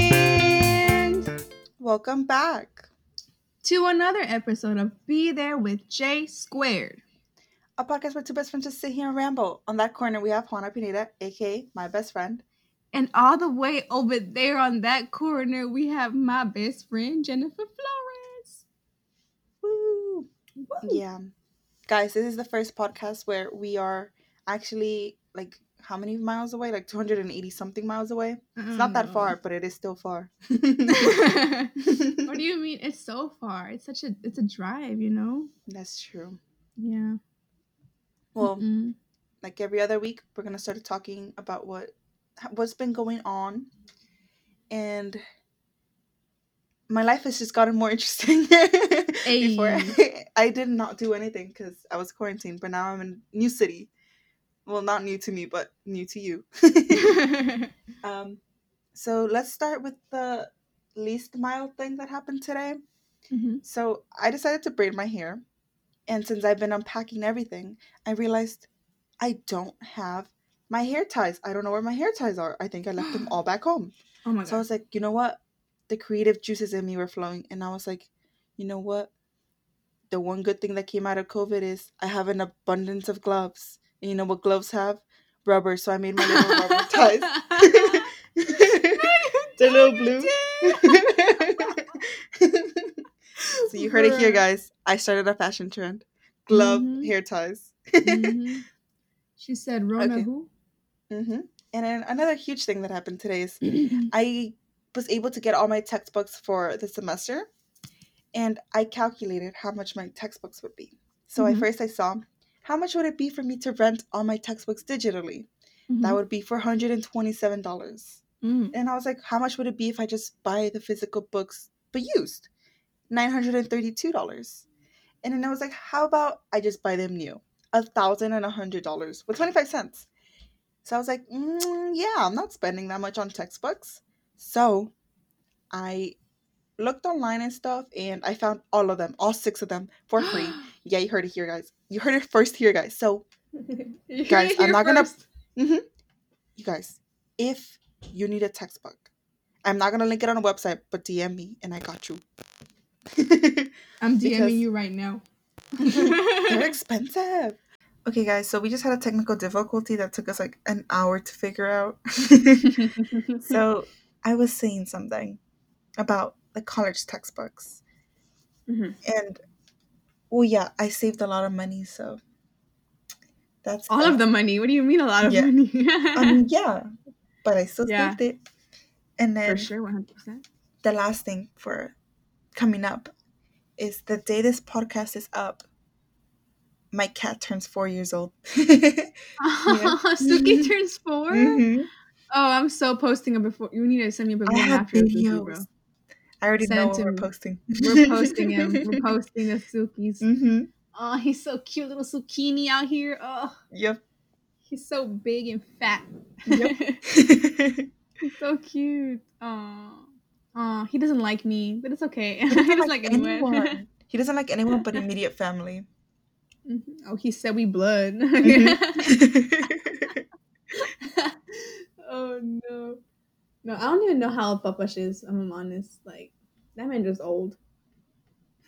And Welcome back. to another episode of Be There with J Squared. A podcast where two best friends just sit here and ramble. On that corner, we have Juana Pineda, aka my best friend. And all the way over there on that corner, we have my best friend, Jennifer Flores. Woo! Woo. Yeah. Guys, this is the first podcast where we are actually like how many miles away? Like 280 something miles away. It's not that far, mm. but it is still far. what do you mean? It's so far. It's such a it's a drive, you know? That's true. Yeah. Well, Mm-mm. like every other week, we're gonna start talking about what what's been going on, and my life has just gotten more interesting. Before I, I did not do anything because I was quarantined, but now I'm in new city. Well, not new to me, but new to you. um, so let's start with the least mild thing that happened today. Mhm. So I decided to braid my hair. And since I've been unpacking everything, I realized I don't have my hair ties. I don't know where my hair ties are. I think I left them all back home. Oh my god So I was like, you know what? The creative juices in me were flowing. And I was like, you know what? The one good thing that came out of COVID is I have an abundance of gloves. You know what gloves have? Rubber. So I made my little rubber ties. They're little blue. so you heard it here, guys. I started a fashion trend. Glove Mhm. hair ties. Mhm. She said, Rona Okay. who? hmm And then another huge thing that happened today is I was able to get all my textbooks for the semester, and I calculated how much my textbooks would be. So Mhm. at first I saw how much would it be for me to rent all my textbooks digitally. That would be four hundred and twenty-seven dollars. Mm. And I was like, how much would it be if I just buy the physical books but used? Nine hundred and thirty-two dollars. And then I was like, how about I just buy them new? A thousand and a hundred dollars with twenty-five cents. So I was like, mm, yeah, I'm not spending that much on textbooks. So I looked online and stuff, and I found all of them, all six of them, for free. yeah, you heard it here, guys. You heard it first here, guys. So Guys, I'm not gonna- first. you guys, if you need a textbook, I'm not gonna link it on a website, but DM me and I got you. I'm DMing because- you right now. They're expensive. Okay, guys, so we just had a technical difficulty that took us like an hour to figure out. so I was saying something about the college textbooks, Mhm. and well, yeah, I saved a lot of money, so that's all good. of the money. What do you mean a lot of Yeah. money? I mean, yeah, but I still Yeah. saved it. And then For sure, 100%. the last thing for coming up is the day this podcast is up, my cat turns four years old. Suki turns 4 Mhm. Oh, I'm so posting a before. You need to send me a before I and have after Suki, bro. I already know what to we're posting. We're posting him. We're posting the Sukis. hmm Oh, he's so cute, little zucchini out here. Oh, Yep. he's so big and fat. Yep. he's so cute. Oh, oh, he doesn't like me, but it's okay. he he doesn't like, anyone. anyone. He doesn't like anyone but immediate family. Mhm. oh, he said we blood. Mhm. oh no, no, I don't even know how old Papash is. I'm honest. Like that man just old.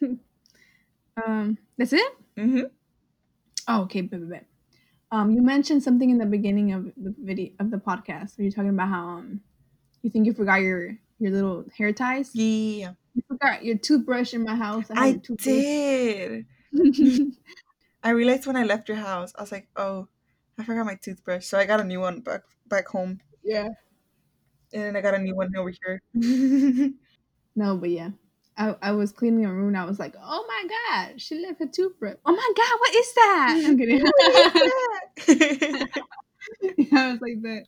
um, that's it. Mm-hmm. Oh, okay, bet, bet. Um, you mentioned something in the beginning of the video of the podcast where you're talking about how um, you think you forgot your your little hair ties. Yeah, You forgot your toothbrush in my house. I, I did. I realized when I left your house, I was like, oh, I forgot my toothbrush. So I got a new one back back home. yeah. And then I got a new one over here. No, but yeah. I, I was cleaning a room I was like, oh my god, she left her toothbrush. Oh my god, what is that? I'm kidding. yeah, I was like that.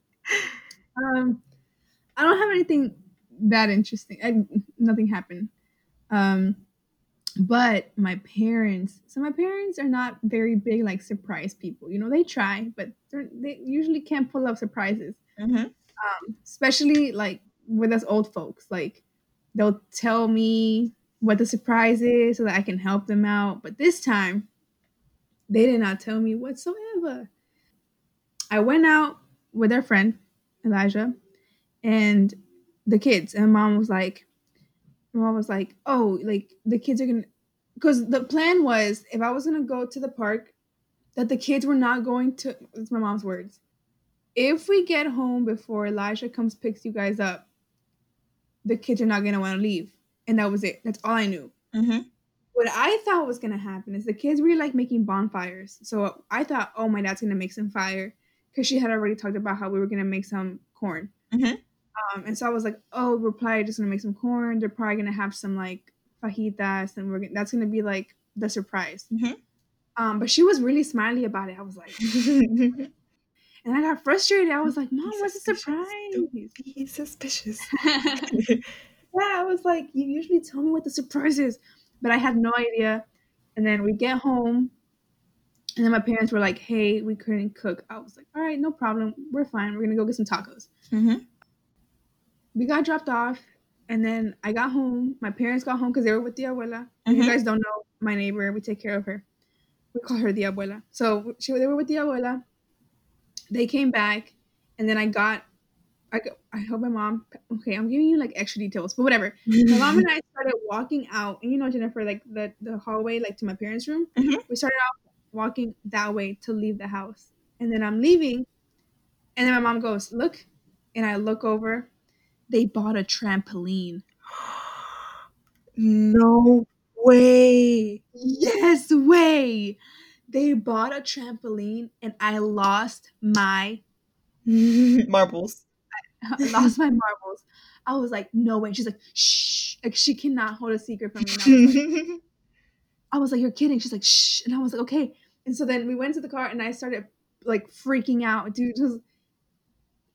Um, I don't have anything that interesting. I, nothing happened. Um, but my parents. So my parents are not very big like surprise people. You know, they try, but they're, usually can't pull up surprises. Mhm. Um, especially like with us old folks. Like they'll tell me what the surprise is so that I can help them out. But this time, they did not tell me whatsoever. I went out with our friend Elijah, and the kids. And mom was like, mom was like, oh, like the kids are gonna, because the plan was if I was gonna go to the park, that the kids were not going to. It's my mom's words. If we get home before Elijah comes picks you guys up, the kids are not gonna want to leave, and that was it. That's all I knew. Mm-hmm. What I thought was gonna happen is the kids really like making bonfires, so I thought, oh, my dad's gonna make some fire because she had already talked about how we were gonna make some corn. Mhm. Um, and so I was like, oh, we're probably just gonna make some corn. They're probably gonna have some like fajitas, and we're gonna, that's gonna be like the surprise. Mhm. Um, but she was really smiley about it. I was like, and I got frustrated. I was like, Mom, Be what's the suspicious. surprise? Don't be suspicious. yeah, I was like, you usually tell me what the surprise is, but I had no idea. And then we get home, and then my parents were like, hey, we couldn't cook. I was like, all right, no problem. We're fine. We're gonna go get some tacos. mm-hmm. We got dropped off, and then I got home. My parents got home because they were with the abuela. If You guys don't know my neighbor. We take care of her. We call her the abuela. So she, they were with the abuela. They came back, and then I got. I, go- I hope my mom. Okay, I'm giving you like extra details, but whatever. my mom and I started walking out, and you know, Jennifer, like the the hallway, like to my parents' room. Mhm. We started out walking that way to leave the house, and then I'm leaving, and then my mom goes, "Look," and I look over. They bought a trampoline. no way. Yes way. They bought a trampoline, and I lost my Marbles. I lost my marbles. I was like, no way. She's like, shh. Like she cannot hold a secret from me. I was like, I was like, you're kidding. She's like, shh. And I was like, okay. And so then we went to the car and I started like freaking out, dude. Just,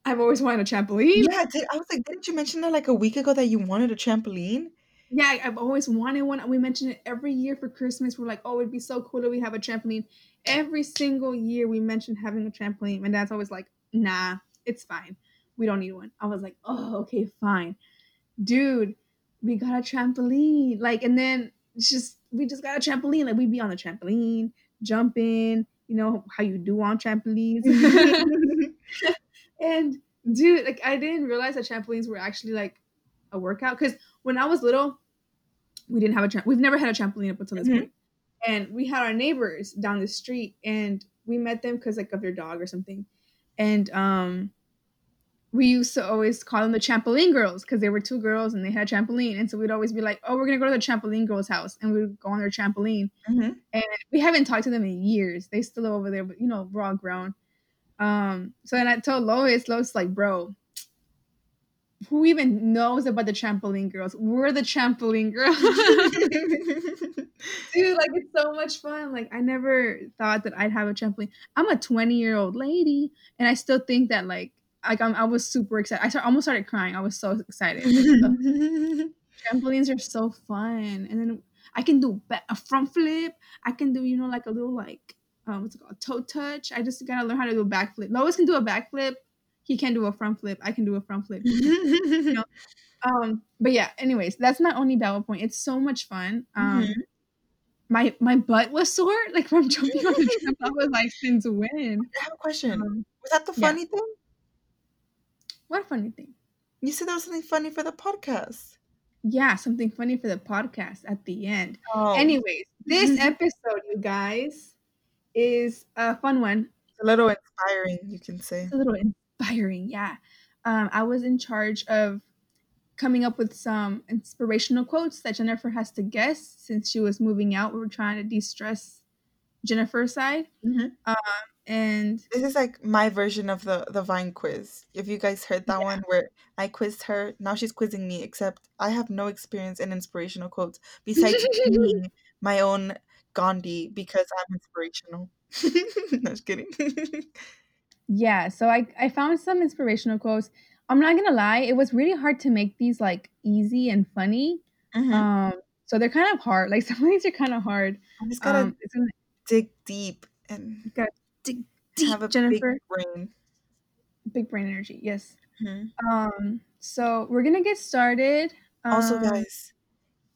I've always wanted a trampoline. yeah, did, I was like, didn't you mention that like a week ago that you wanted a trampoline? Yeah, I've always wanted one. We mention it every year for Christmas. We're like, oh, it'd be so cool if we have a trampoline. Every single year we mention having a trampoline. My dad's always like, nah, it's fine. We don't need one. I was like, oh, okay, fine. Dude, we got a trampoline. Like, and then it's just we just got a trampoline. Like we'd be on the trampoline, jumping, you know, how you do on trampolines. and dude, like I didn't realize that trampolines were actually like a workout. Because when I was little, we didn't have a tramp. We've never had a trampoline up until this Mhm. point. And we had our neighbors down the street, and we met them because like of their dog or something. And um, we used to always call them the trampoline girls because they were two girls and they had a trampoline. And so we'd always be like, "Oh, we're gonna go to the trampoline girls' house," and we would go on their trampoline. Mhm. And we haven't talked to them in years. They still live over there, but you know, we're all grown. Um, so then I told Lois, Lois like, bro, who even knows about the trampoline girls? We're the trampoline girls. Dude, like it's so much fun. Like I never thought that I'd have a trampoline. I'm a 20 year old lady, and I still think that like like I'm, I was super excited. I start, almost started crying. I was so excited. Trampolines are so fun, and then I can do a front flip. I can do you know like a little like um, what's it called toe touch. I just gotta learn how to do a backflip. Lois can do a backflip. He can do a front flip. I can do a front flip. Um, but yeah. Anyways, that's my only battle point. It's so much fun. Um, Mhm. my my butt was sore like from jumping on the tramp. I was like, since when? I have a question. Um, Was that the yeah. funny thing? what a funny thing. You said there was something funny for the podcast. Yeah, something funny for the podcast at the end. Oh, Anyways, this episode, you guys, is a fun one. a little inspiring, you can say. It's a little inspiring. Yeah. Um, I was in charge of coming up with some inspirational quotes that Jennifer has to guess since she was moving out. We were trying to de stress Jennifer's side. Mhm. And This is like my version of the the Vine quiz. If you guys heard that Yeah. one where I quizzed her, now she's quizzing me. Except I have no experience in inspirational quotes besides being my own Gandhi because I'm inspirational. no, just kidding. yeah, so I, I found some inspirational quotes. I'm not gonna lie, it was really hard to make these like easy and funny. Mhm. Um, so they're kind of hard. Like some of these are kind of hard. I just gotta Um, dig deep and dig have a Jennifer. big brain. Big brain energy, yes. Mhm. Um, so we're gonna get started. Also, Um, guys,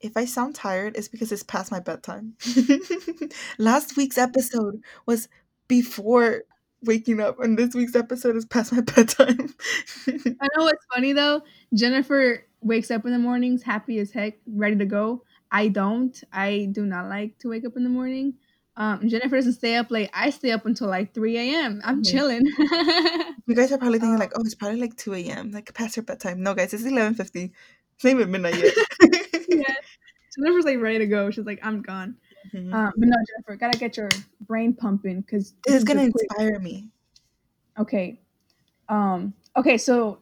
if I sound tired, it's because it's past my bedtime. Last week's episode was before waking up, and this week's episode is past my bedtime. I know what's funny though. Jennifer wakes up in the mornings, happy as heck, ready to go. I don't. I do not like to wake up in the morning. Um, Jennifer doesn't stay up late. I stay up until like 3 a.m. I'm Mhm. chilling. you guys are probably thinking Um, like, oh, it's probably like two a.m. like past her bedtime. No, guys, it's eleven fifty. It's not even midnight yet. yeah. Jennifer's like ready to go. She's like, I'm gone. Mhm. Um, but no, Jennifer, gotta get your brain pumping because this is gonna inspire me. Okay. Um. Okay. So,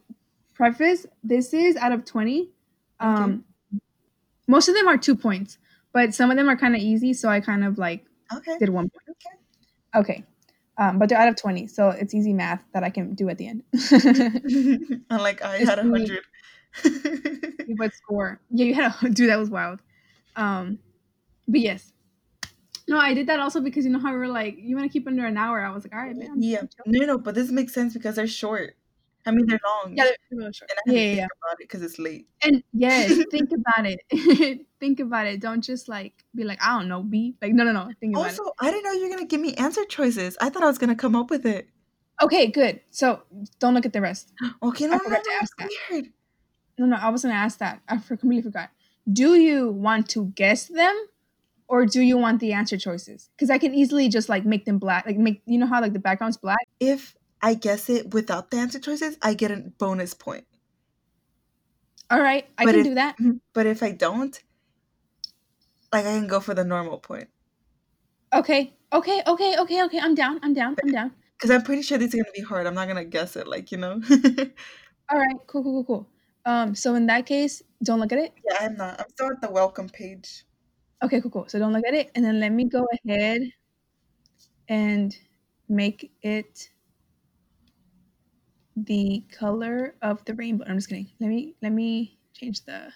preface: This is out of twenty. Um, most of them are two points, but some of them are kind of easy. So I kind of like Okay. did one point. Okay. Um, but they're out of twenty, so it's easy math that I can do at the end. Unlike I had a hundred. but score. Yeah, you had a dude. That was wild. Um, but yes. No, I did that also because you know how we were like, you want to keep under an hour. I was like, all right, man. Yeah. No, no, but this makes sense because they're short. I mean, they're long. Yeah, they're really short. and I have Yeah, to yeah, think yeah. about it because it's late. And yes, think about it. think about it. Don't just like be like, I don't know, B. Like, no, no, no. Think about Also, I didn't know you were gonna give me answer choices. I thought I was gonna come up with it. it. Okay, good. So don't look at the rest. Okay, no, I no, forgot no, to ask that. weird. No, no, I was gonna ask that. I completely forgot. Do you want to guess them, or do you want the answer choices? Because I can easily just like make them black. Like make you know how like the background's black. If I guess it without the answer choices, I get a bonus point. All right, I But can if- do that. But if I don't, like I can go for the normal point. Okay, okay, okay, okay, okay. I'm down. I'm down. I'm down. Because I'm pretty sure these are gonna be hard. I'm not gonna guess it, like you know. All right, cool, cool, cool, cool. Um, so in that case, don't look at it. yeah, I'm not. I'm still at the welcome page. Okay, cool, cool. So don't look at it, and then let me go ahead and make it the color of the rainbow. I'm just kidding. Let me let me change the.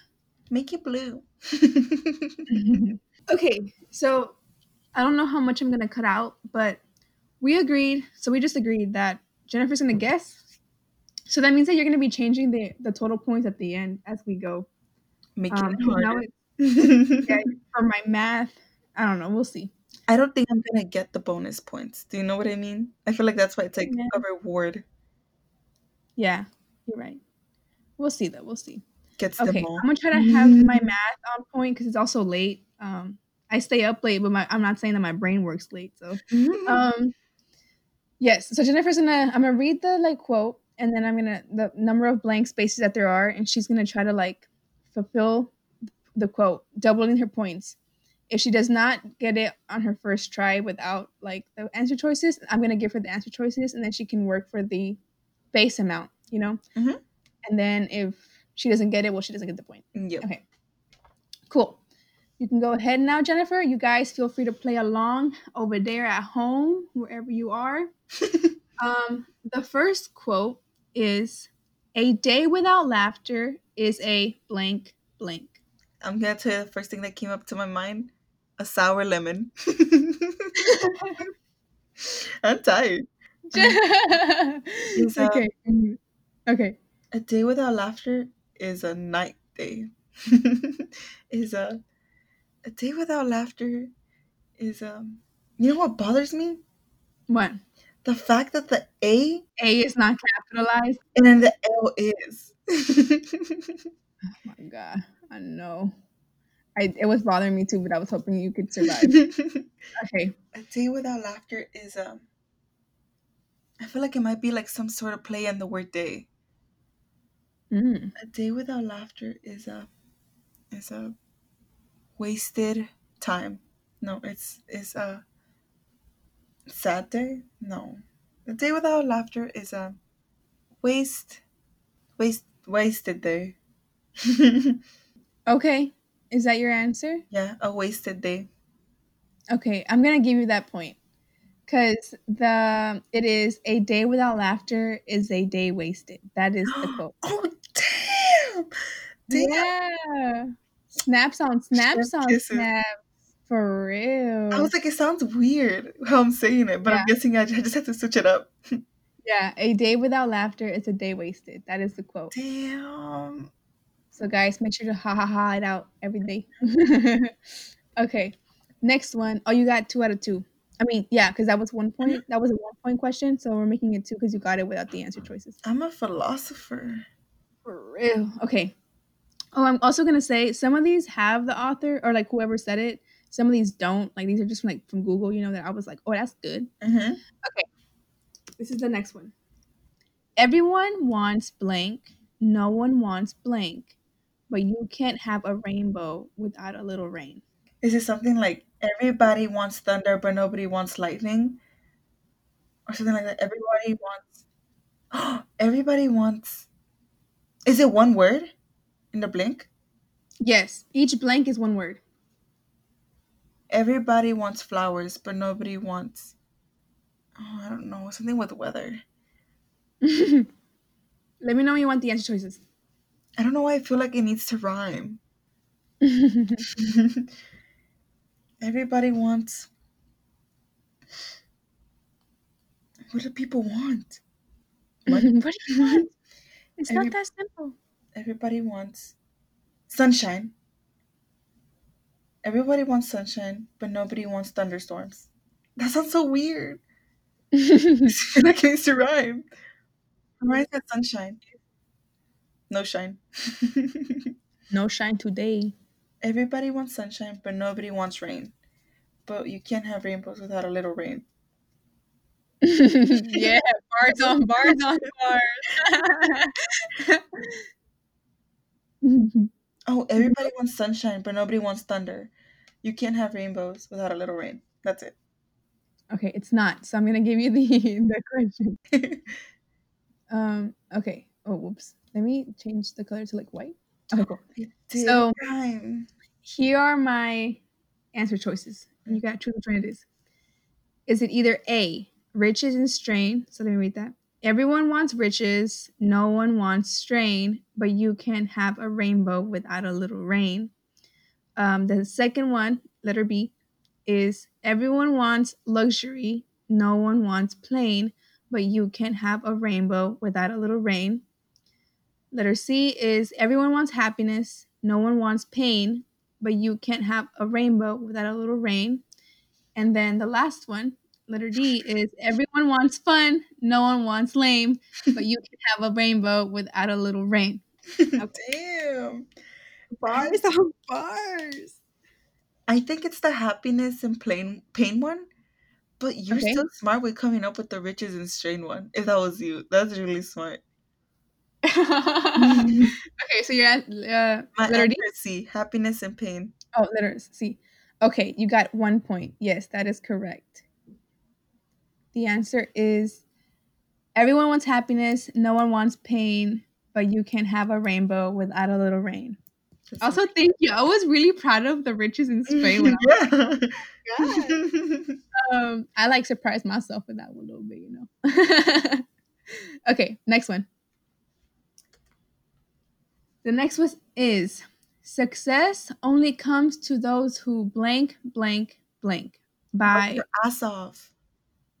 Make it blue. okay, so I don't know how much I'm gonna cut out, but we agreed. So we just agreed that Jennifer's gonna guess. So that means that you're gonna be changing the the total points at the end as we go. Making Um, it 'cause now harder. it, yeah, for my math, I don't know. We'll see. I don't think I'm gonna get the bonus points. Do you know what I mean? I feel like that's why it's like Yeah. a reward. Yeah, you're right. We'll see though. We'll see. Gets Okay. I'm gonna try to have my math on point because it's also late. Um, I stay up late, but my I'm not saying that my brain works late. So, um, yes. So Jennifer's gonna I'm gonna read the like quote, and then I'm gonna the number of blank spaces that there are, and she's gonna try to like fulfill the quote, doubling her points. If she does not get it on her first try without like the answer choices, I'm gonna give her the answer choices, and then she can work for the base amount. You know. Mhm. And then if she doesn't get it, well, she doesn't get the point. Yep. Okay. Cool. You can go ahead now, Jennifer. You guys feel free to play along over there at home, wherever you are. um, the first quote is A day without laughter is a blank blank. I'm gonna tell you the first thing that came up to my mind: a sour lemon. I'm tired. uh, okay. Okay. A day without laughter is a night day. is a a day without laughter is um. You know what bothers me? What? The fact that the A A is not capitalized. and then the L is. Oh my god. I know. I, it was bothering me too, but I was hoping you could survive. Okay. a day without laughter is um. I feel like it might be like some sort of play on the word day. Mm. A day without laughter is a is a wasted time. No, it's it's a sad day. No, a day without laughter is a waste waste wasted day. Okay. Is that your answer? yeah, a wasted day. Okay, I'm gonna give you that point. Cause the it is a day without laughter is a day wasted. That is the quote. Oh damn! Damn! Yeah. Snaps on snaps Chef on kisses. snaps. For real. I was like, it sounds weird how I'm saying it, but I'm guessing I, I just have to switch it up. yeah, a day without laughter is a day wasted. That is the quote. Damn. So guys, make sure to ha ha ha it out every day. okay. Next one. Oh, you got two out of two. I mean, yeah, because that was one point. That was a one point question, so we're making it two because you got it without the answer choices. I'm a philosopher. For real. Okay. Oh, I'm also gonna say some of these have the author or like whoever said it. Some of these don't. Like these are just from, like from Google. You know that I was like, oh, that's good. Mm-hmm. This is the next one. Everyone wants blank. No one wants blank, but you can't have a rainbow without a little rain. Is it something like everybody wants thunder, but nobody wants lightning? Or something like that? Everybody wants. everybody wants. Is it one word in the blank? Yes, each blank is one word. Everybody wants flowers, but nobody wants. Oh, I don't know. Something with weather. Let me know when you want the answer choices. I don't know why I feel like it needs to rhyme. Everybody wants. What do people want? what Money. do you want? It's Every- not that simple. Everybody wants sunshine. Everybody wants sunshine, but nobody wants thunderstorms. That sounds so weird. I feel like it needs to rhyme. That sunshine? No shine. no shine today. Everybody wants sunshine, but nobody wants rain. But you can't have rainbows without a little rain. yeah, bars on bars on bars. Oh, everybody wants sunshine, but nobody wants thunder. You can't have rainbows without a little rain. That's it. okay, it's not. So I'm gonna give you the the question. Um. Okay. Oh, whoops. Let me change the color to like white. Okay, cool. So- rhyme. Here are my answer choices. And you gotta choose which one it is. Is it either A, riches and strain? So let me read that. Everyone wants riches, no one wants strain, but you can't have a rainbow without a little rain. Um, the second one, letter B, is everyone wants luxury, no one wants plain, but you can't have a rainbow without a little rain. Letter C is everyone wants happiness, no one wants pain, but you can't have a rainbow without a little rain. And then the last one, letter D, is everyone wants fun, no one wants lame, but you can have a rainbow without a little rain. Damn. Bars on bars. I think it's the happiness and plain pain one. But you're Okay. still smart with coming up with the riches and strain one. If that was you, that's really smart. okay, so you're at uh, My letter answer D. is C, happiness and pain. Oh, letter C. Okay, you got one point. Yes, that is correct. The answer is everyone wants happiness, no one wants pain, but you can have a rainbow without a little rain. That's Also, thank you. I was really proud of the riches and strain. When yeah. I, um, I like surprised myself with that one a little bit, you know. okay, next one. The next one is success only comes to those who blank blank blank by your ass off.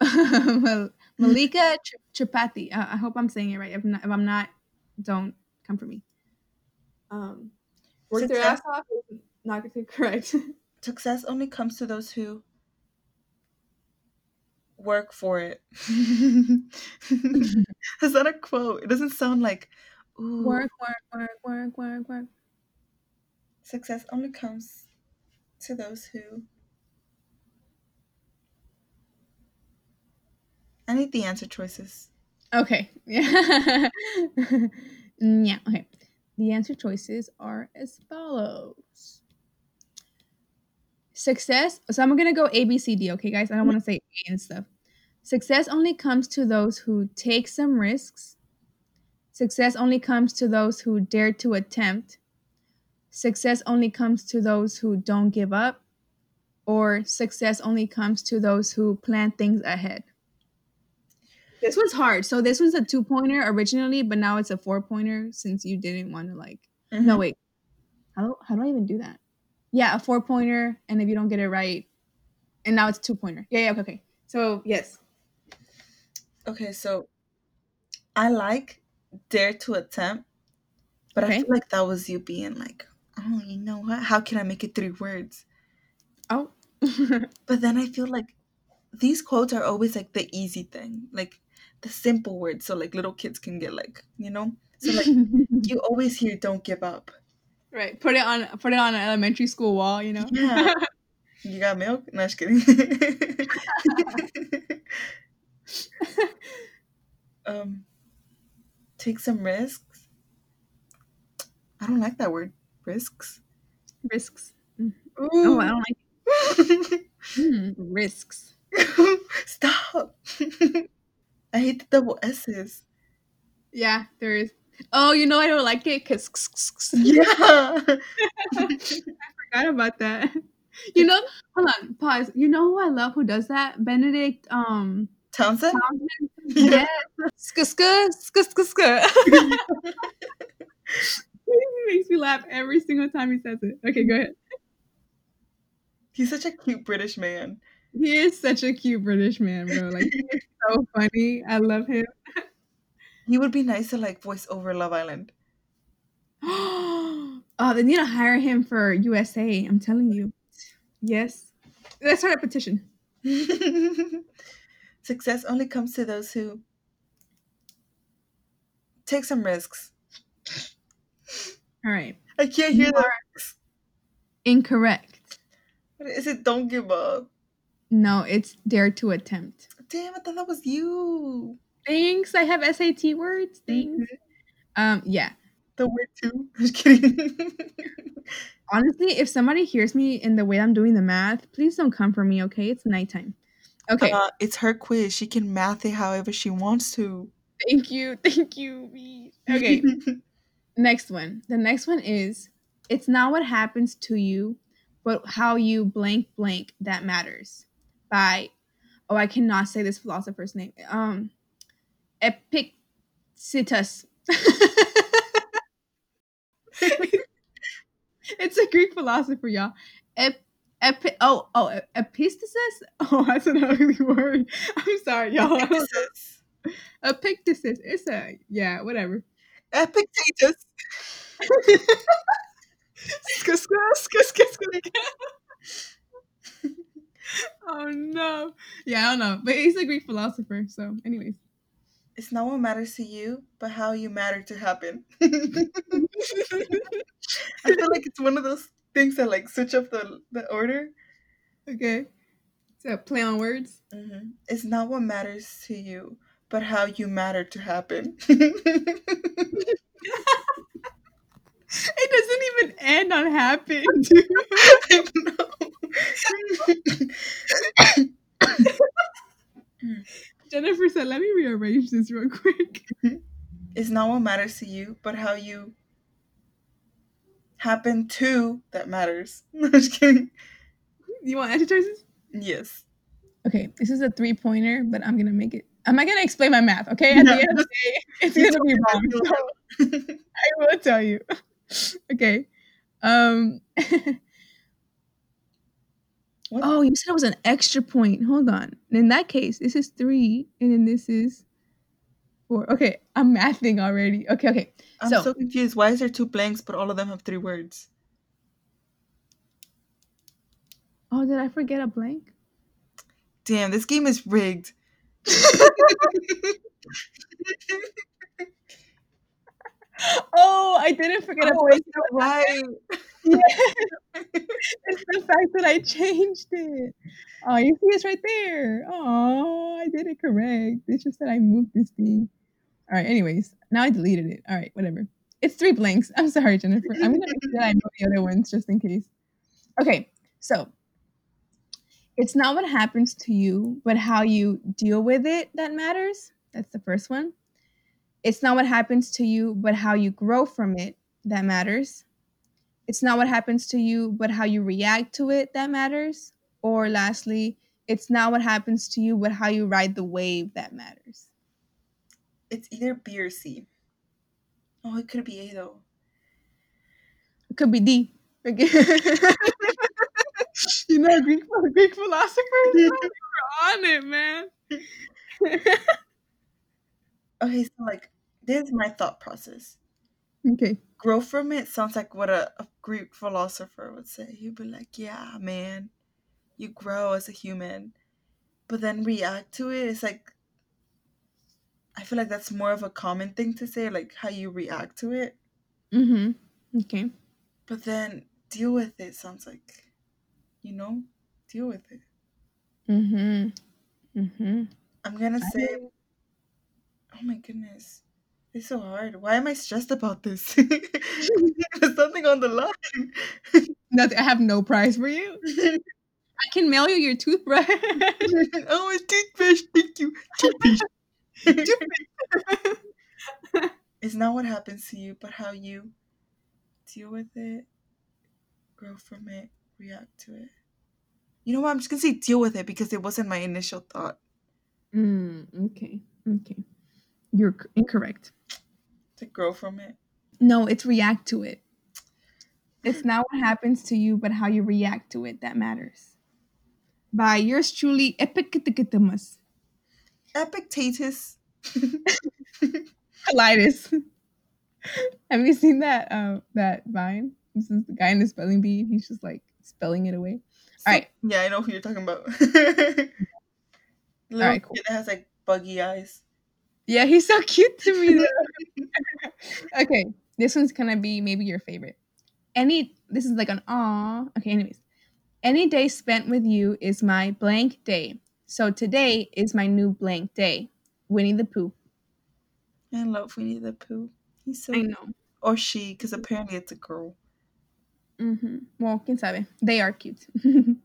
Mal- Malika Ch- Chapati. Uh, I hope I'm saying it right. If, not, if I'm not, don't come for me. Um, work their ass off. is Not correct. Success only comes to those who work for it. Is that a quote? It doesn't sound like ooh, work, work, work, work, work, work. success only comes to those who I need the answer choices. Okay. Yeah. Yeah. Okay. The answer choices are as follows. Success. So I'm gonna go A, B, C, D. Okay, guys. I don't want to mm-hmm. say A and stuff. Success only comes to those who take some risks. Success only comes to those who dare to attempt. Success only comes to those who don't give up. Or success only comes to those who plan things ahead. This one's hard. So this one's a two pointer originally, but now it's a four pointer since you didn't want to like. No mm-hmm. wait, how do, how do I even do that? Yeah, a four pointer, and if you don't get it right, and now it's two pointer. Yeah, yeah, okay, okay. So yes, Okay, so I like dare to attempt, but I feel like that was you being like, oh, you know what? How can I make it three words? oh, But then I feel like these quotes are always like the easy thing, like the simple words, so like little kids can get like you know. So like you always hear "Don't give up." right. Put it on. Put it on an elementary school wall. You know. Yeah. you got milk? No, just kidding. um, take some risks. I don't like that word. Risks. Risks. Ooh. Oh, I don't like mm, risks. Stop. I hate the double S's. Yeah, there is. Oh, you know I don't like it because Yeah. I forgot about that. You know, hold on, pause. You know who I love who does that? Benedict um Townsend? Townsend. Yeah. Sk sk sk sk sk. he makes me laugh every single time he says it. Okay, go ahead. He's such a cute British man. He is such a cute British man, bro. Like he is so funny. I love him. He would be nice to like voice over Love Island. oh, they need to hire him for USA. I'm telling you. Yes. Let's start a petition. Success only comes to those who take some risks. All right. I can't hear that. Incorrect. What Is it don't give up? No, it's dare to attempt. Damn, I thought that was you. Thanks. I have SAT words. Thanks. Um, yeah. The word too. Just kidding. Honestly, if somebody hears me in the way I'm doing the math, please don't come for me, okay? It's nighttime. Okay. Uh, it's her quiz. She can math it however she wants to. thank you. Thank you. me. Okay. next one. The next one is it's not what happens to you, but how you blank blank that matters. By oh, I cannot say this philosopher's name. Um Epictetus. it's a Greek philosopher, y'all. Ep- epi- oh, oh, epistasis? Oh, that's an ugly word. I'm sorry, y'all. Epictetus. Epictetus. It's a, yeah, whatever. Epictetus. Oh no. Yeah, I don't know. But he's a Greek philosopher. So, anyways. It's not what matters to you, but how you matter to happen. I feel like it's one of those things that like switch up the, the order. okay. So, play on words. hmm It's not what matters to you, but how you matter to happen. It doesn't even end on happen. Jennifer said, let me rearrange this real quick. it's not what matters to you, but how you happen to that matters. I'm just kidding. You want answer choices? Yes. Okay, this is a three pointer, but I'm gonna make it. I'm not gonna explain my math, okay? At the end of the day, it's gonna be wrong. So I will tell you. Okay. Um What? Oh, you said it was an extra point. Hold on. In that case, this is three, and then this is four. Okay, I'm mathing already. Okay, okay. I'm So- so, confused. Why is there two blanks, but all of them have three words? Oh, did I forget a blank? Damn, this game is rigged. Oh, I didn't forget a oh, blank. it's not right. It's the fact that I changed it. Oh, you see it's right there. Oh, I did it correct. It's just that I moved this thing. All right, anyways, now I deleted it. All right, whatever. It's three blanks. I'm sorry, Jennifer. I'm gonna make sure I know the other ones just in case. Okay, so it's not what happens to you, but how you deal with it that matters. That's the first one. It's not what happens to you, but how you grow from it that matters. It's not what happens to you, but how you react to it that matters. Or lastly, it's not what happens to you, but how you ride the wave that matters. It's either B or C. Oh, it could be A though. It could be D. Okay. you know, Greek, Greek philosophers you're on it, man. Okay, so like, this is my thought process. okay. Grow from it sounds like what a, a Greek philosopher would say. He'd be like, "Yeah, man, you grow as a human." but then react to it. It's like I feel like that's more of a common thing to say, like how you react to it. Mm-hmm. Okay. But then deal with it sounds like, you know, deal with it. Mm-hmm. Mm-hmm. I'm gonna say, oh my goodness, it's so hard. Why am I stressed about this? There's something on the line. Nothing. I have no prize for you. I can mail you your toothbrush. oh, a toothbrush. Thank you. Toothbrush. it's not what happens to you, but how you deal with it, grow from it, react to it. You know what? I'm just gonna say deal with it because it wasn't my initial thought. Mm, okay. Okay. You're incorrect. To grow from it. No, it's react to it. It's not what happens to you, but how you react to it that matters. By yours truly, Epictetus. Epictetus. Colitis. Have you seen that uh, that vine? This is the guy in the spelling bee. He's just like spelling it away. All right. Yeah, I know who you're talking about. Little right, cool. kid that has like buggy eyes. Yeah, he's so cute to me. okay, this one's gonna be maybe your favorite. Any, this is like an aw. Okay, anyways, any day spent with you is my blank day. So today is my new blank day. Winnie the Pooh. I love Winnie the Pooh. He's so I know. or she, because apparently it's a girl. Mm-hmm. Well, quién sabe. They are cute.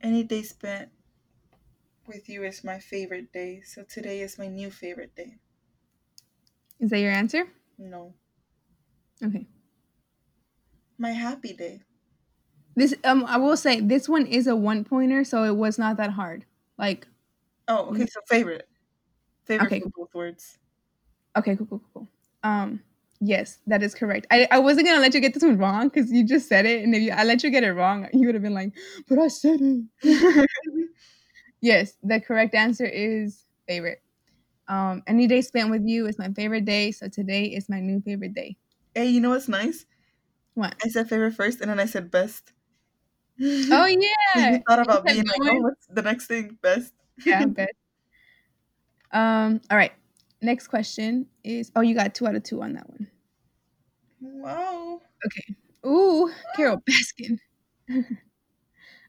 Any day spent with you is my favorite day. So today is my new favorite day. is that your answer? No. Okay. My happy day. This um, I will say this one is a one pointer, so it was not that hard. Like, Oh, okay, so favorite. Favorite Okay, both words. okay, cool, cool, cool, cool. Um, yes, that is correct. I, I wasn't gonna let you get this one wrong because you just said it, and if you, I let you get it wrong, you would have been like, "But I said it." yes, the correct answer is favorite. Um, any day spent with you is my favorite day, so today is my new favorite day. Hey, you know what's nice? What? I said favorite first and then I said best. Oh yeah, you thought about being like, oh, what's the next thing? Best. yeah, I bet. Um, all right. Next question is oh, you got two out of two on that one. Wow. Okay. Ooh, Carole Baskin.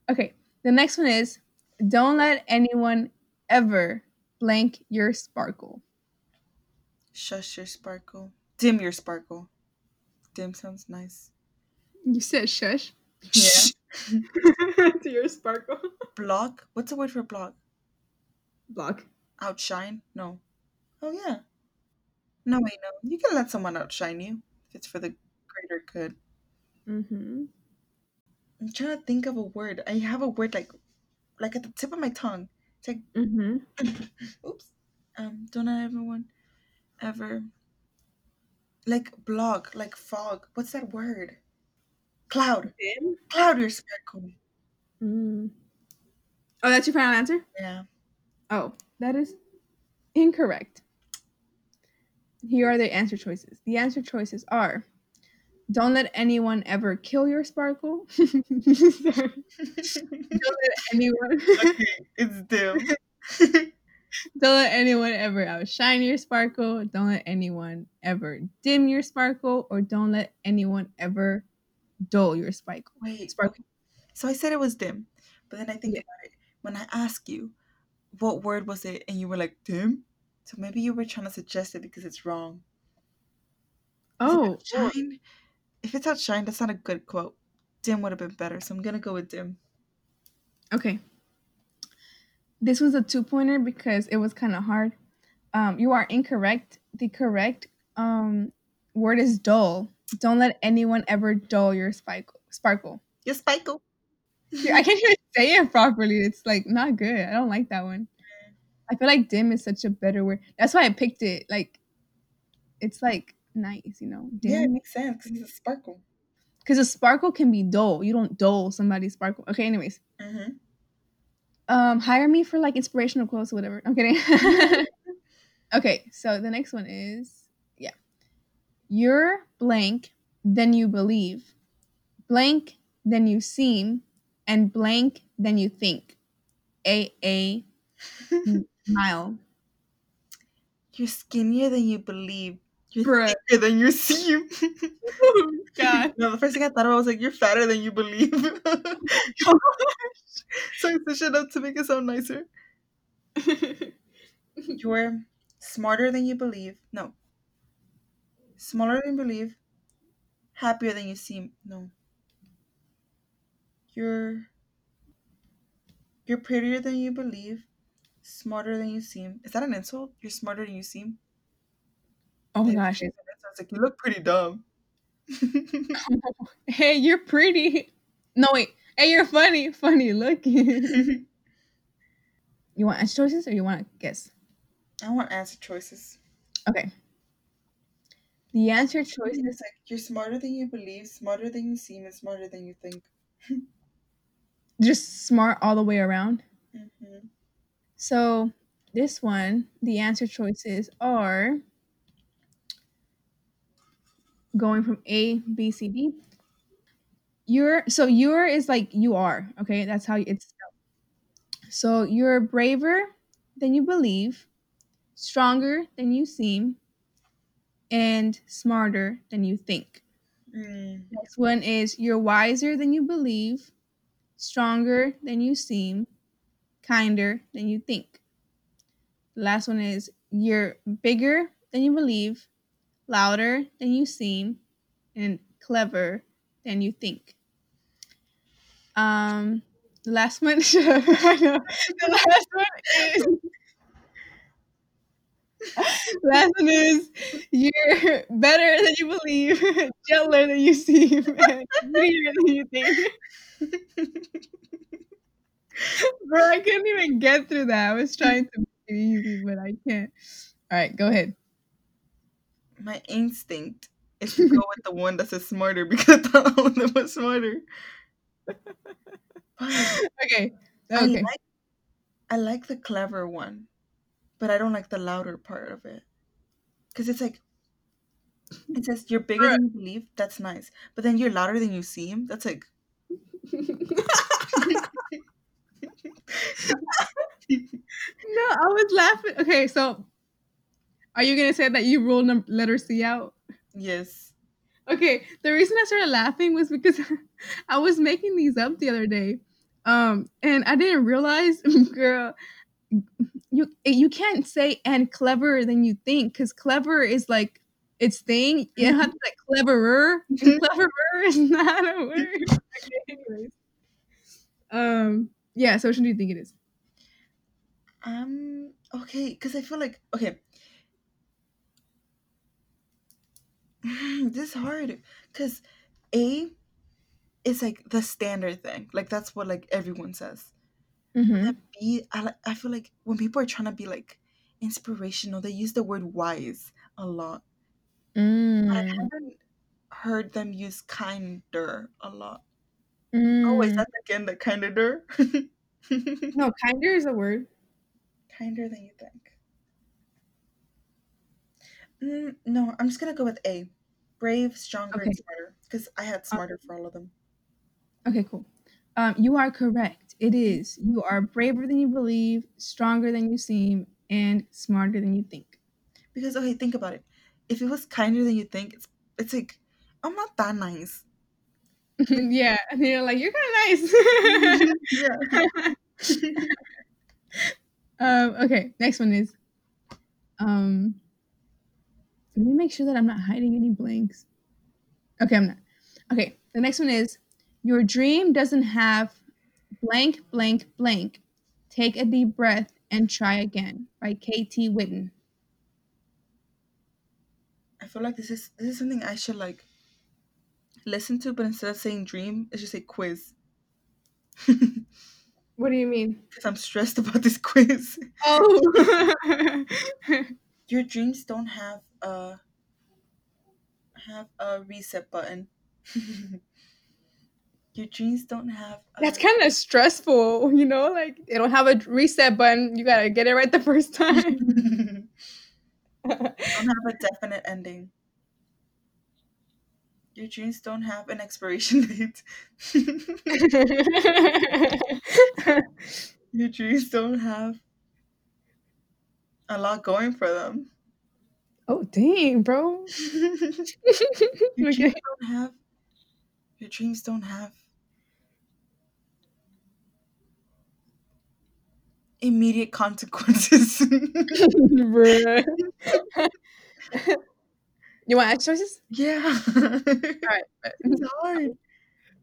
okay, the next one is don't let anyone ever blank your sparkle. Shush your sparkle. Dim your sparkle. Dim sounds nice. You said shush. Yeah. to your sparkle. Block? What's the word for block? Block. Outshine? No. Oh yeah. No, wait, no. You can let someone outshine you if it's for the greater good. Mm-hmm. I'm trying to think of a word. I have a word like like at the tip of my tongue. It's like Mm-hmm. oops. Um, don't let everyone ever like block, like fog. What's that word? Cloud. Cloud your sparkle. Mm. Oh, that's your final answer? Yeah. Oh, that is incorrect. Here are the answer choices. The answer choices are don't let anyone ever kill your sparkle. Don't let anyone okay, it's dim. don't let anyone ever outshine your sparkle. Don't let anyone ever dim your sparkle, or don't let anyone ever dull your sparkle. Wait. Sparkle. So I said it was dim, but then I think Yeah. about it. When I ask you, what word was it, and you were like dim, so maybe you were trying to suggest it because it's wrong. Oh, outshine? If it's outshine, that's not a good quote. Dim would have been better, so I'm gonna go with dim. Okay. This was a two pointer because it was kind of hard. Um, you are incorrect. The correct um, word is dull. Don't let anyone ever dull your sparkle. Sparkle. Your sparkle. I can't even say it properly. It's like not good. I don't like that one. I feel like dim is such a better word. That's why I picked it. Like, it's like nice, you know. Yeah, it Dim. makes sense because it's a sparkle. Because a sparkle can be dull. You don't dull somebody's sparkle. Okay. Anyways, Mm-hmm. um hire me for like inspirational quotes or whatever i'm kidding okay so the next one is you're blank then you believe blank then you seem and blank then you think A A mile. You're skinnier than you believe. You're Bruh. thicker than you seem. God. no, the first thing I thought of was like, you're fatter than you believe. so I switched it up to make it sound nicer. You're smarter than you believe. No. Smaller than you believe. Happier than you seem. No. You're you're prettier than you believe. Smarter than you seem. Is that an insult? You're smarter than you seem. oh my Like, gosh. it's it's like you look pretty dumb. Hey, you're pretty. No wait. Hey, you're funny. Funny looking. you want answer choices or you want to guess? I want answer choices. Okay. The answer Choices choices. is like you're smarter than you believe, smarter than you seem, and smarter than you think. Just smart all the way around. hmm So this one, the answer choices are going from A, B, C, D. You're so your is like you are, okay? That's how it's spelled. So you're braver than you believe, stronger than you seem, and smarter than you think. Mm. Next one is you're wiser than you believe, stronger than you seem, kinder than you think. The last one is you're bigger than you believe, louder than you seem, and clever than you think. Um, the last one, The last one is. Last one is you're better than you believe, gentler than you seem, and prettier than you think. Bro, I couldn't even get through that. I was trying to make it easy, but I can't. All right, go ahead. My instinct is to go with the one that says smarter because all of them was smarter. But Okay. I Okay. like I like the clever one, but I don't like the louder part of it. Cause it's like it says you're bigger than you believe. That's nice, but then you're louder than you seem. That's like No, I was laughing. Okay, so are you gonna say that you ruled num- letter C out? yes. Okay, the reason I started laughing was because I was making these up the other day, um, and I didn't realize, girl, you you can't say and cleverer than you think because clever is like its thing. You have to like cleverer, cleverer is not a word. Okay, anyways, um, yeah. So which one do you think it is? Um. Okay, because I feel like okay. this is hard because A is like the standard thing. Like that's what like everyone says. Mm-hmm. And B, I I feel like when people are trying to be like inspirational, they use the word wise a lot. But I Mm. haven't heard them use kinder a lot. Mm. Oh, is that again the kinder? no kinder is a word. kinder than you think. Mm, no, I'm just gonna go with A. Brave, stronger, and smarter. Because I had smarter for all of them. Okay, cool. Um, you are correct. It is. You are braver than you believe, stronger than you seem, and smarter than you think. Because okay, think about it. If it was kinder than you think, it's it's like I'm not that nice. yeah, and you're like, you're kind of nice. um, okay, next one is. Um, let me make sure that I'm not hiding any blanks. Okay, I'm not. Okay, the next one is your dream doesn't have blank, blank, blank. Take a deep breath and try again by KT Witten. I feel like this is this is something I should like listen to, but instead of saying dream, it's just say quiz. What do you mean? Because I'm stressed about this quiz. Oh. Your dreams don't have a have a reset button. Your dreams don't have. A, That's kind of stressful, you know? Like, they don't have a reset button. You gotta get it right the first time. don't have a definite ending. Your dreams don't have an expiration date. Your Your dreams don't have a lot going for them. Oh dang, bro. your Okay. dreams don't have. Your dreams don't have. Immediate consequences. Bruh. you want extra choices? yeah. It's hard.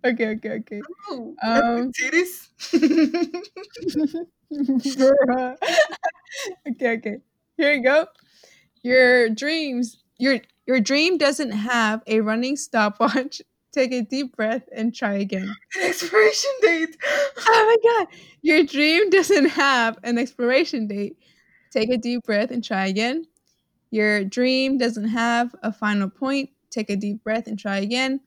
Okay, okay, okay. No. Um, titties. Bruh. okay, okay. Here you go. Your dreams, your your dream doesn't have a running stopwatch. Take a deep breath and try again. An expiration date. Oh my god. Your dream doesn't have an expiration date. Take a deep breath and try again. Your dream doesn't have a final point. Take a deep breath and try again.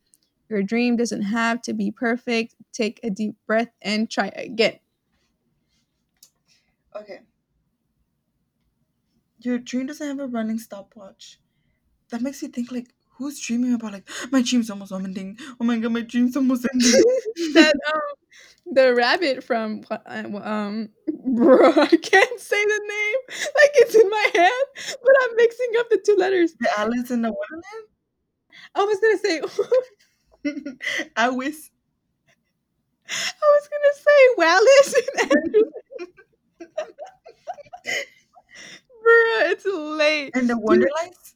Your dream doesn't have to be perfect. Take a deep breath and try again. Okay. Your dream doesn't have a running stopwatch. That makes you think like who's dreaming about like my dream's almost ending. Oh my god, my dream's almost ending. that um the rabbit from uh, um bro I can't say the name like it's in my head but I'm mixing up the two letters the Alice in the Wonderland? I was gonna say I wish. I was gonna say Wallace and Andrew. Bruh, it's late. And the Wonderlights?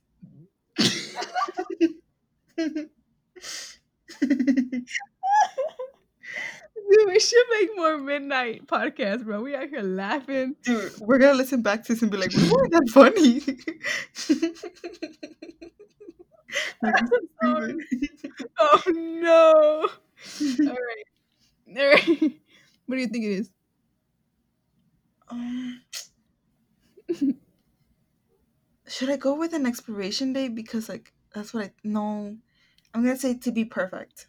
Dude, we should make more midnight podcasts, bro. We out here laughing. Dude, we're gonna listen back to this and be like, "Why that funny?" Like, this is Oh, oh no. All right. All right. What do you think it is? Um, should I go with an expiration date because like that's what I no. I'm gonna say to be perfect.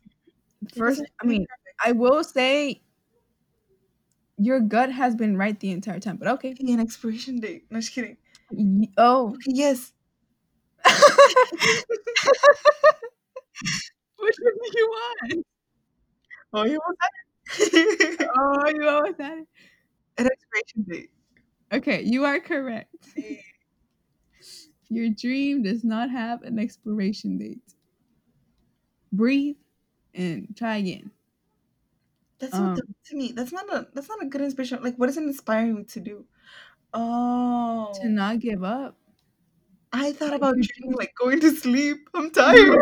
First, I mean, I will say your gut has been right the entire time, but okay. an expiration date. No, just kidding. Y- Oh, yes. which one do you want? Oh, you want that? Oh, you always had it. an expiration date. Okay, you are correct. Your dream does not have an expiration date. Breathe and try again. That's Um, the, to me. That's not a. That's not a good inspiration. Like, what is it inspiring me to do? Oh, To not give up. I thought about dreaming like going to sleep. I'm tired.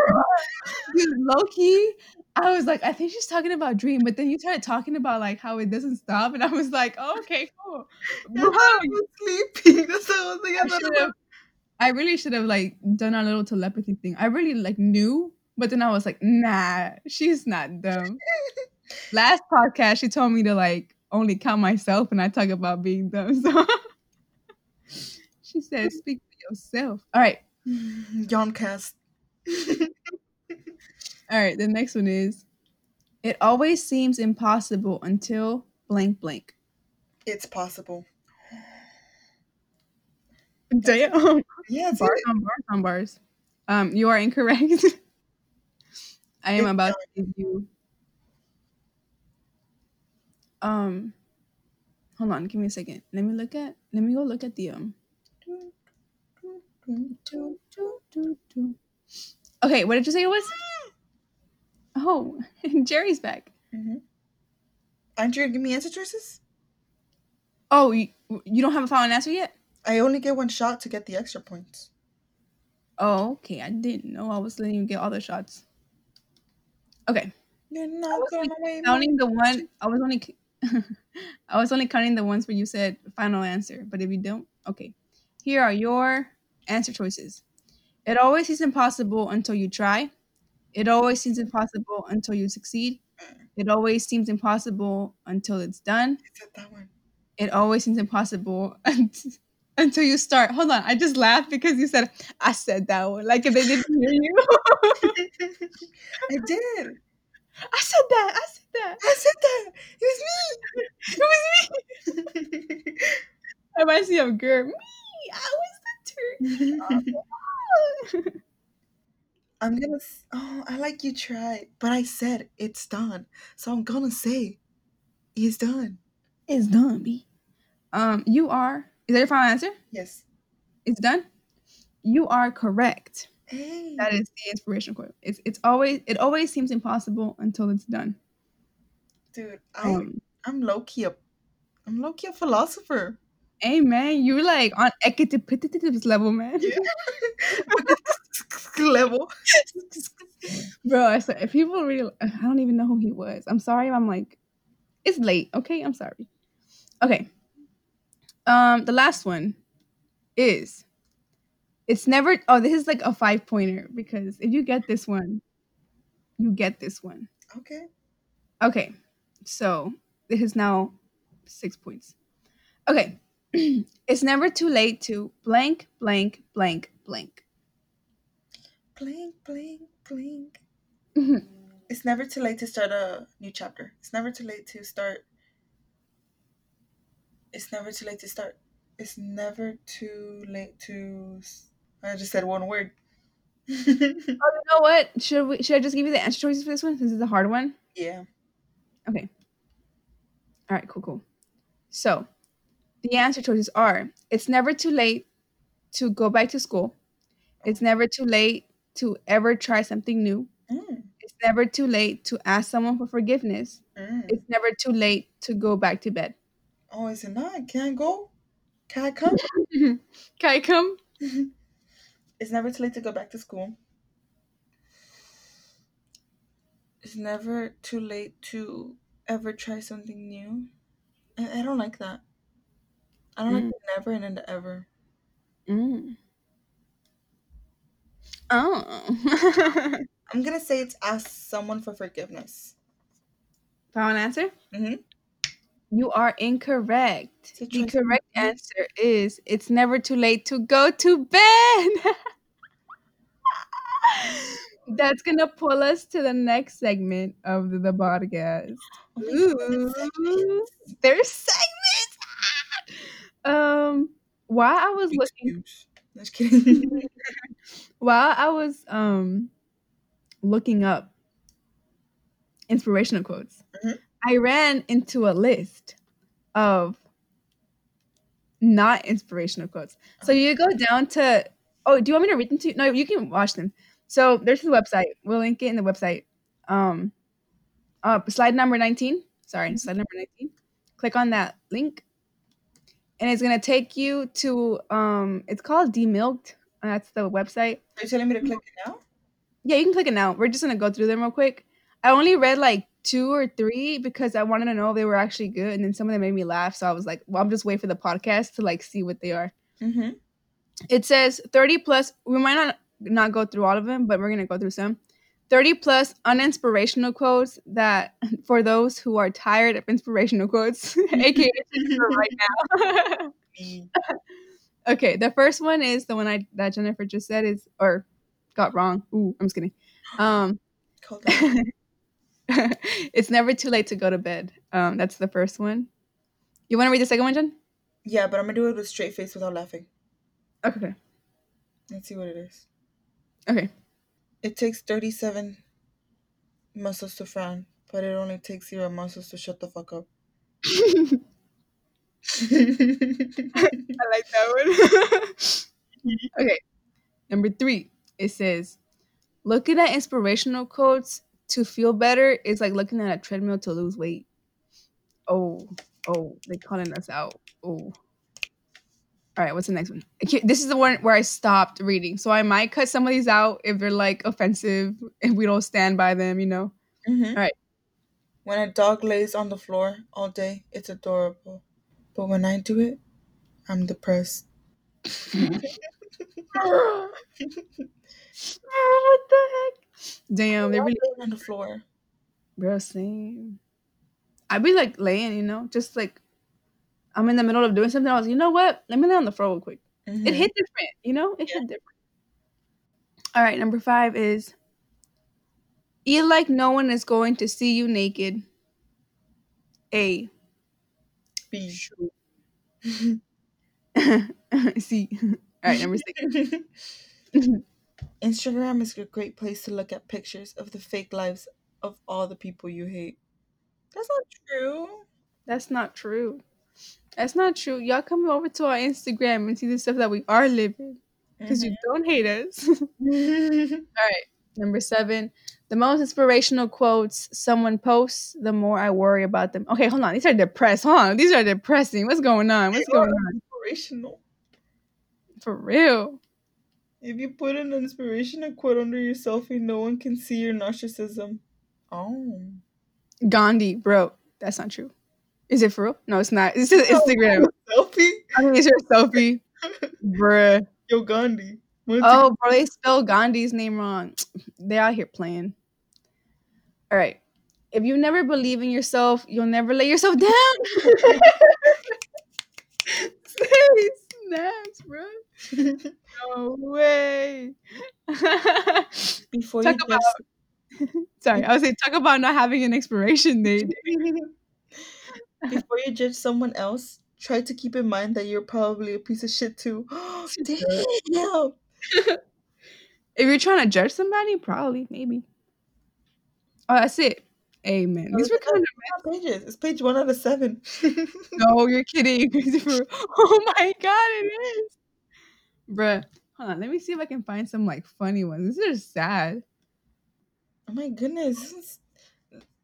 Dude, low key, I was like, I think she's talking about dream, but then you started talking about like how it doesn't stop, and I was like, oh, okay, cool. Bro, I was sleeping. That's what I was like. I I should have. I really should have like done a little telepathy thing. I really like knew, but then I was like, nah, she's not dumb. Last podcast, she told me to like only count myself, and I talk about being dumb. So she said, speak for yourself. All right, Yawncast. all right. The next one is, it always seems impossible until blank blank. it's possible. Damn. Yeah, bars on bars on bars. Um, you are incorrect. I am about to give you. Um, hold on, give me a second. Let me look at. Let me go look at the um. Okay, what did you say it was? Oh, Jerry's back. Mm-hmm. Aren't you gonna give me answer choices? Oh, you, you don't have a final answer yet? I only get one shot to get the extra points. Oh, okay. I didn't know I was letting you get all the shots. Okay. You're I not was going like away. counting the one I was only I was only counting the ones where you said final answer, but if you don't, okay. Here are your answer choices. It always seems impossible until you try. It always seems impossible until you succeed. It always seems impossible until it's done. I that one. It always seems impossible unt- until you start. Hold on, I just laughed because you said I said that one. Like if they didn't hear you. I did. I said that. I said that. I said that. It was me. It was me. I might see a girl. Me. I was the turn. I'm gonna. s- Oh, I like you tried, but I said it's done, so I'm gonna say it's done. It's done, B. Um, you are. Is that your final answer? Yes. It's done. You are correct. Hey. That is the inspirational quote. It's it's always it always seems impossible until it's done. Dude, I Um, I'm low key a I'm low key a philosopher. hey man, you're like on Ecatipitip's level, man. Yeah. Level. Bro, I swear, if people really, I don't even know who he was. I'm sorry. if I'm like, it's late. Okay, I'm sorry. Okay. Um, the last one is, it's never. Oh, this is like a five pointer because if you get this one, you get this one. Okay. Okay, so this is now six points. Okay, it's never too late to blank, blank, blank, blank. Blink, blink, blink. Mhm. It's never too late to start a new chapter. It's never too late to start. It's never too late to start. It's never too late to. s- I just said one word. Oh, you know what? Should we? Should I just give you the answer choices for this one? This is a hard one. yeah. Okay. All right. Cool. Cool. So, the answer choices are: It's never too late to go back to school. It's never too late to ever try something new. Mm, It's never too late to ask someone for forgiveness. mm. It's never too late to go back to bed. Oh, is it not? Can I go? Can I come? Can I come? it's never too late to go back to school. It's never too late to ever try something new. I, I don't like that. I don't like Mm. the never and then ever. Mm. Oh. I'm gonna say it's ask someone for forgiveness. Final answer? Mm-hmm. You are incorrect. The correct answer is it's never too late to go to bed. That's gonna pull us to the next segment of the, the podcast. Oh Ooh, there's segments. um, while I was looking. Just kidding. while I was um looking up inspirational quotes, Mhm. I ran into a list of not inspirational quotes. So you go down to oh, do you want me to read them to you? No, you can watch them. So there's the website. We'll link it in the website. Um uh slide number 19. Sorry, slide number 19. Click on that link. And it's gonna take you to um it's called Demilked. That's the website. Are you telling me to click it now? Yeah, you can click it now. We're just gonna go through them real quick. I only read like two or three because I wanted to know if they were actually good, and then some of them made me laugh. So I was like, "Well, I'm just waiting for the podcast to like see what they are." Mm-hmm. It says 30 plus. We might not not go through all of them, but we're gonna go through some. 30 plus uninspirational quotes that for those who are tired of inspirational quotes, aka right now. okay, the first one is the one I that Jennifer just said is or got wrong. Ooh, I'm just kidding. Um. it's never too late to go to bed. Um, that's the first one. You want to read the second one, Jen? Yeah, but I'm gonna do it with straight face without laughing. Okay. Let's see what it is. Okay. It takes 37 muscles to frown, but it only takes zero muscles to shut the fuck up. I like that one. okay. Number three, it says, looking at inspirational quotes to feel better is like looking at a treadmill to lose weight. Oh, oh, they're calling us out. Oh. All right, what's the next one? This is the one where I stopped reading. So I might cut some of these out if they're like offensive if we don't stand by them, you know? Mhm. Alright. When a dog lays on the floor all day, it's adorable. But when I do it, I'm depressed. what the heck? Damn, they Why really on the floor. Bro, same. I'd be like laying, you know, just like I'm in the middle of doing something. I was, you know what? Let me lay on the floor real quick. It Mhm. hit different, you know? It Yeah. hit different. All right, number five is eat like no one is going to see you naked. A. B. C. All right, number six. Instagram is a great place to look at pictures of the fake lives of all the people you hate. That's not true. That's not true. That's not true. Y'all come over to our Instagram and see the stuff that we are living because you mm-hmm. don't hate us. All right. Number seven. The most inspirational quotes someone posts, the more I worry about them. Okay, hold on. These are depressed. Hold on. These are depressing. What's going on? What's They going on? inspirational. For real. If you put an inspirational quote under your selfie, no one can see your narcissism. Oh. Gandhi, bro. That's not true. Is it for real? No, it's not. It's just Instagram. Selfie? I mean, it's your selfie. Bruh. Yo, Gandhi. Oh, bro, they spelled Gandhi's name wrong. They out here playing. All right. If you never believe in yourself, you'll never let yourself down. Say snaps, bro. No way. Before Talk you about- Sorry, I was saying talk about not having an expiration date. judge, before you judge someone else, try to keep in mind that you're probably a piece of shit too. Damn. If you're trying to judge somebody, probably, maybe. Oh, that's it. Amen. These were kind of pages? It's page one out of seven. no, you're kidding. Oh my god, it is. Bruh. Hold on, let me see if I can find some like funny ones. These are sad. Oh my goodness.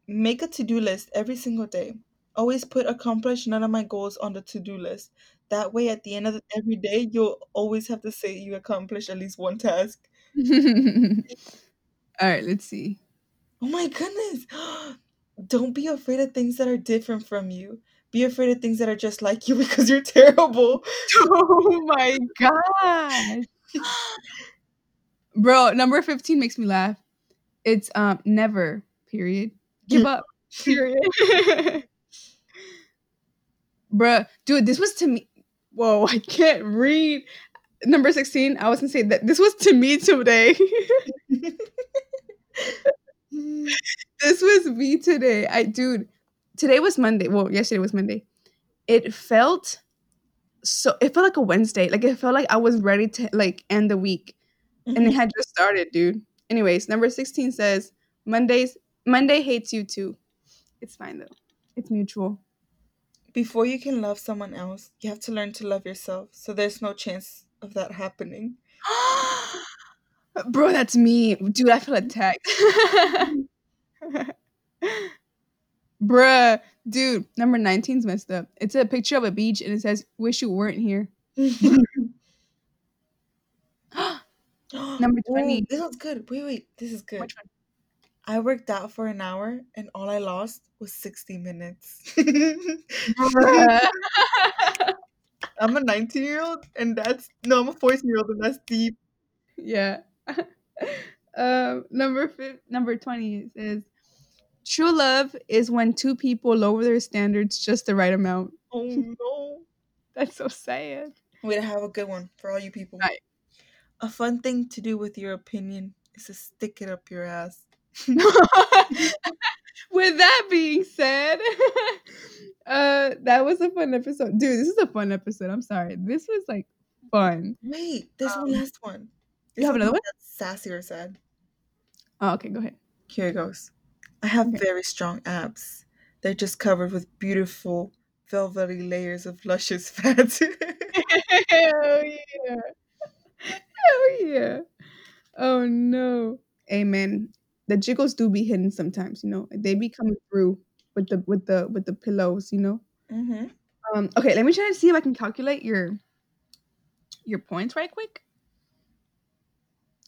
Make a to do list every single day. Always put accomplish none of my goals on the to do list. That way, at the end of the, every day, you'll always have to say you accomplished at least one task. All right, let's see. Oh my goodness. Don't be afraid of things that are different from you. Be afraid of things that are just like you because you're terrible. Oh my god. Bro, number 15 makes me laugh. It's um never, period. Give up. Period. Bruh, dude, this was to me. Whoa, I can't read. Number 16, I was gonna say that this was to me today. this was me today. I dude, today was Monday. Well, yesterday was Monday. It felt so it felt like a Wednesday. Like it felt like I was ready to like end the week. And it mm-hmm. had just started, dude. Anyways, number 16 says Mondays Monday hates you too. It's fine though. It's mutual. Before you can love someone else, you have to learn to love yourself. So there's no chance of that happening. Bro, that's me. Dude, I feel attacked. Bruh, dude, number 19's messed up. It's a picture of a beach and it says, Wish you weren't here. Number 20. Ooh, this one's good. Wait, wait. This is good. I worked out for an hour and all I lost was 60 minutes. I'm a 19 year old and that's no, I'm a 14 year old and that's deep. yeah. um, number fif- number 20 says, True love is when two people lower their standards just the right amount. Oh no. That's so sad. Wait, I have a good one for all you people. Right. A fun thing to do with your opinion is to stick it up your ass. With that being said, uh, that was a fun episode, dude. This is a fun episode. I'm sorry, this was like fun. Wait, there's Um, one last one. you have another one? That's sassy or sad. Oh, okay, go ahead. Here it goes. I have very strong abs. They're just covered with beautiful, velvety layers of luscious fat. Hell yeah! Hell yeah! Oh no, amen. The jiggles do be hidden sometimes, you know. They be coming through with the with the with the pillows, you know. mm-hmm. Um, okay, let me try to see if I can calculate your your points right quick.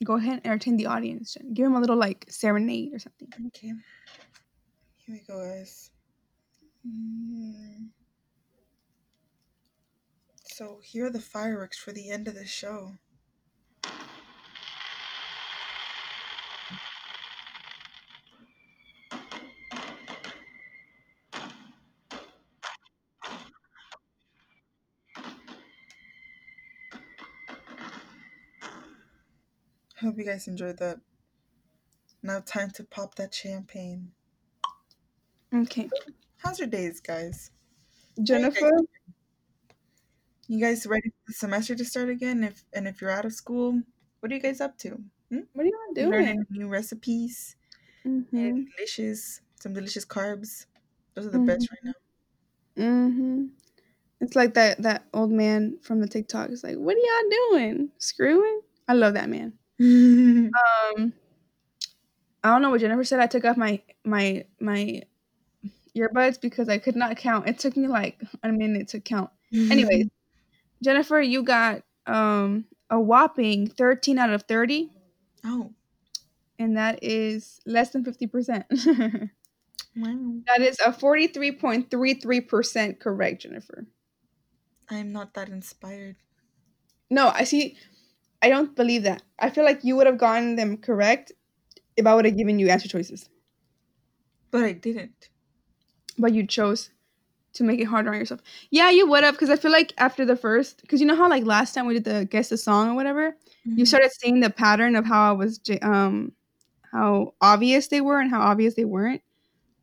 Go ahead and entertain the audience. Jen. Give them a little like serenade or something. Okay. Here we go, guys. Mm. So here are the fireworks for the end of the show. Hope you guys enjoyed that. Now time to pop that champagne. Okay, How's your days, guys? Jennifer. You guys ready for the semester to start again? If and if you're out of school, what are you guys up to? What are you You Learning new recipes, Mm-hmm. delicious, some delicious carbs. Those are the best right now. Mm-hmm. It's like that that old man from the TikTok. It's like, what are y'all doing? Screwing? I love that man. Um, I don't know what Jennifer said. I took off my my my earbuds because I could not count. It took me like a minute to count. Anyways, Jennifer, you got um a whopping 13 out of 30, oh and that is less than 50%. wow, that is a 43.33% correct, Jennifer. I'm not that inspired. No, I see. I don't believe that. I feel like you would have gotten them correct if I would have given you answer choices, But I didn't. but you chose to make it harder on yourself. Yeah, you would have, because I feel like after the first, because you know how like last time we did the guess the song or whatever, you Mhm. started seeing the pattern of how I was, um, how obvious they were and how obvious they weren't.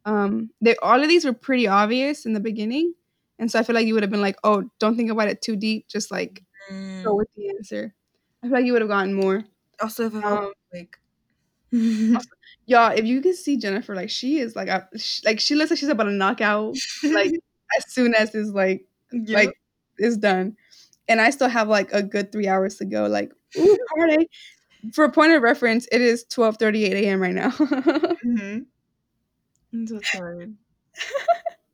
Um, they all of these were pretty obvious in the beginning, and so I feel like you would have been like, oh, don't think about it too deep, just like Mm. go with the answer. I feel like you would have gotten more. Also, if I Um, like, Y'all, if you can see Jennifer, like she is like, a, sh like she looks like she's about to knock out, like as soon as it's like, like it's done, and I still have like a good three hours to go. Like, ooh, party. For a point of reference, it is twelve thirty eight a.m. right now. Mhm. I'm so tired.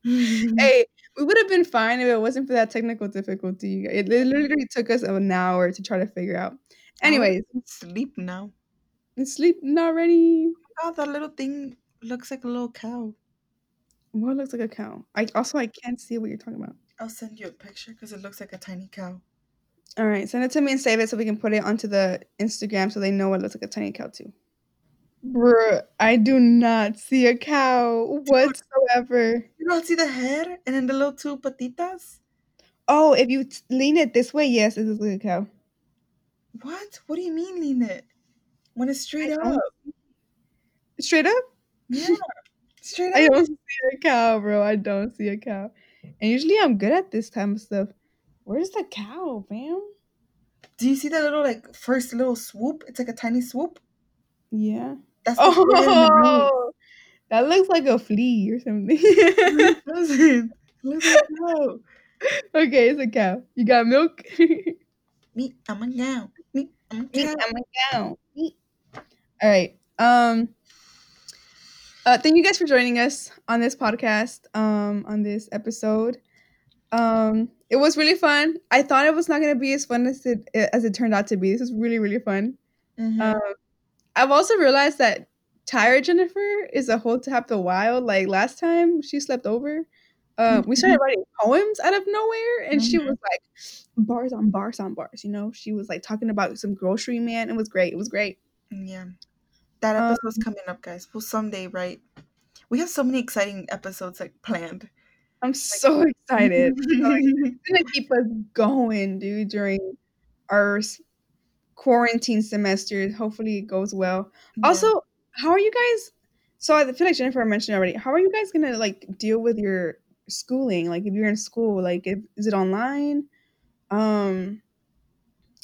hey, we would have been fine if it wasn't for that technical difficulty. It literally took us an hour to try to figure out. Anyways, sleep now. it's sleeping already. Oh, that little thing looks like a little cow. What looks like a cow? I also I can't see what you're talking about. I'll send you a picture because it looks like a tiny cow. All right, send it to me and save it so we can put it onto the Instagram so they know it looks like a tiny cow too. Bruh, I do not see a cow whatsoever. You don't see the head and then the little two patitas? Oh, if you t- lean it this way, yes, it looks like a cow. What? What do you mean lean it? When it's straight I up. don't- Straight up, Yeah. Straight up. I don't see a cow, bro. I don't see a cow. And usually I'm good at this time of stuff. Where's the cow, fam? Do you see that little like first little swoop? It's like a tiny swoop. Yeah. That's. Oh, that looks like a flea or something. It doesn't. It looks like a cow. okay, it's a cow. You got milk? Me, I'm a cow. Me, I'm a Meat, cow. I'm a cow. Meat. All right. Um. Uh, thank you guys for joining us on this podcast. Um, on this episode. Um, it was really fun. I thought it was not gonna be as fun as it as it turned out to be. This was really really fun. Mhm. Um, I've also realized that tired Jennifer is a whole tap the wild. Like last time she slept over, uh, we started writing poems out of nowhere, and she Mhm. was like bars on bars on bars. You know, she was like talking about some grocery man. It was great. It was great. Yeah. That Um, episode's coming up, guys. We'll someday, right? We have so many exciting episodes like planned. I'm so excited. So it's gonna keep us going, dude, during our quarantine semester. Hopefully, it goes well. Yeah. Also, how are you guys? So I feel like Jennifer mentioned already. How are you guys gonna like deal with your schooling? Like, if you're in school, like, if, is it online? Um,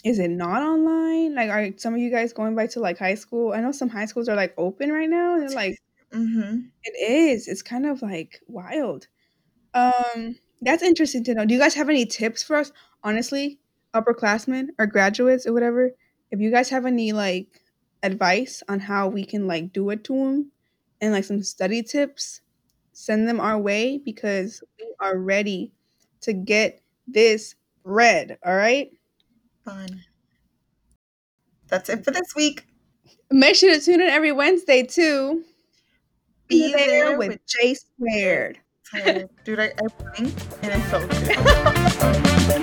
is it not online? Like, are some of you guys going back to like high school? I know some high schools are like open right now. And they're like, Mm-hmm. it is. It's kind of like wild. Um, that's interesting to know. Do you guys have any tips for us? Honestly, upperclassmen or graduates or whatever. If you guys have any like advice on how we can like do it to them and like some study tips, send them our way because we are ready to get this read. All right. Fun. That's it for this week. Make sure to tune in every Wednesday too. Be there with with J Squared. Dude, I, I blinked and I felt it.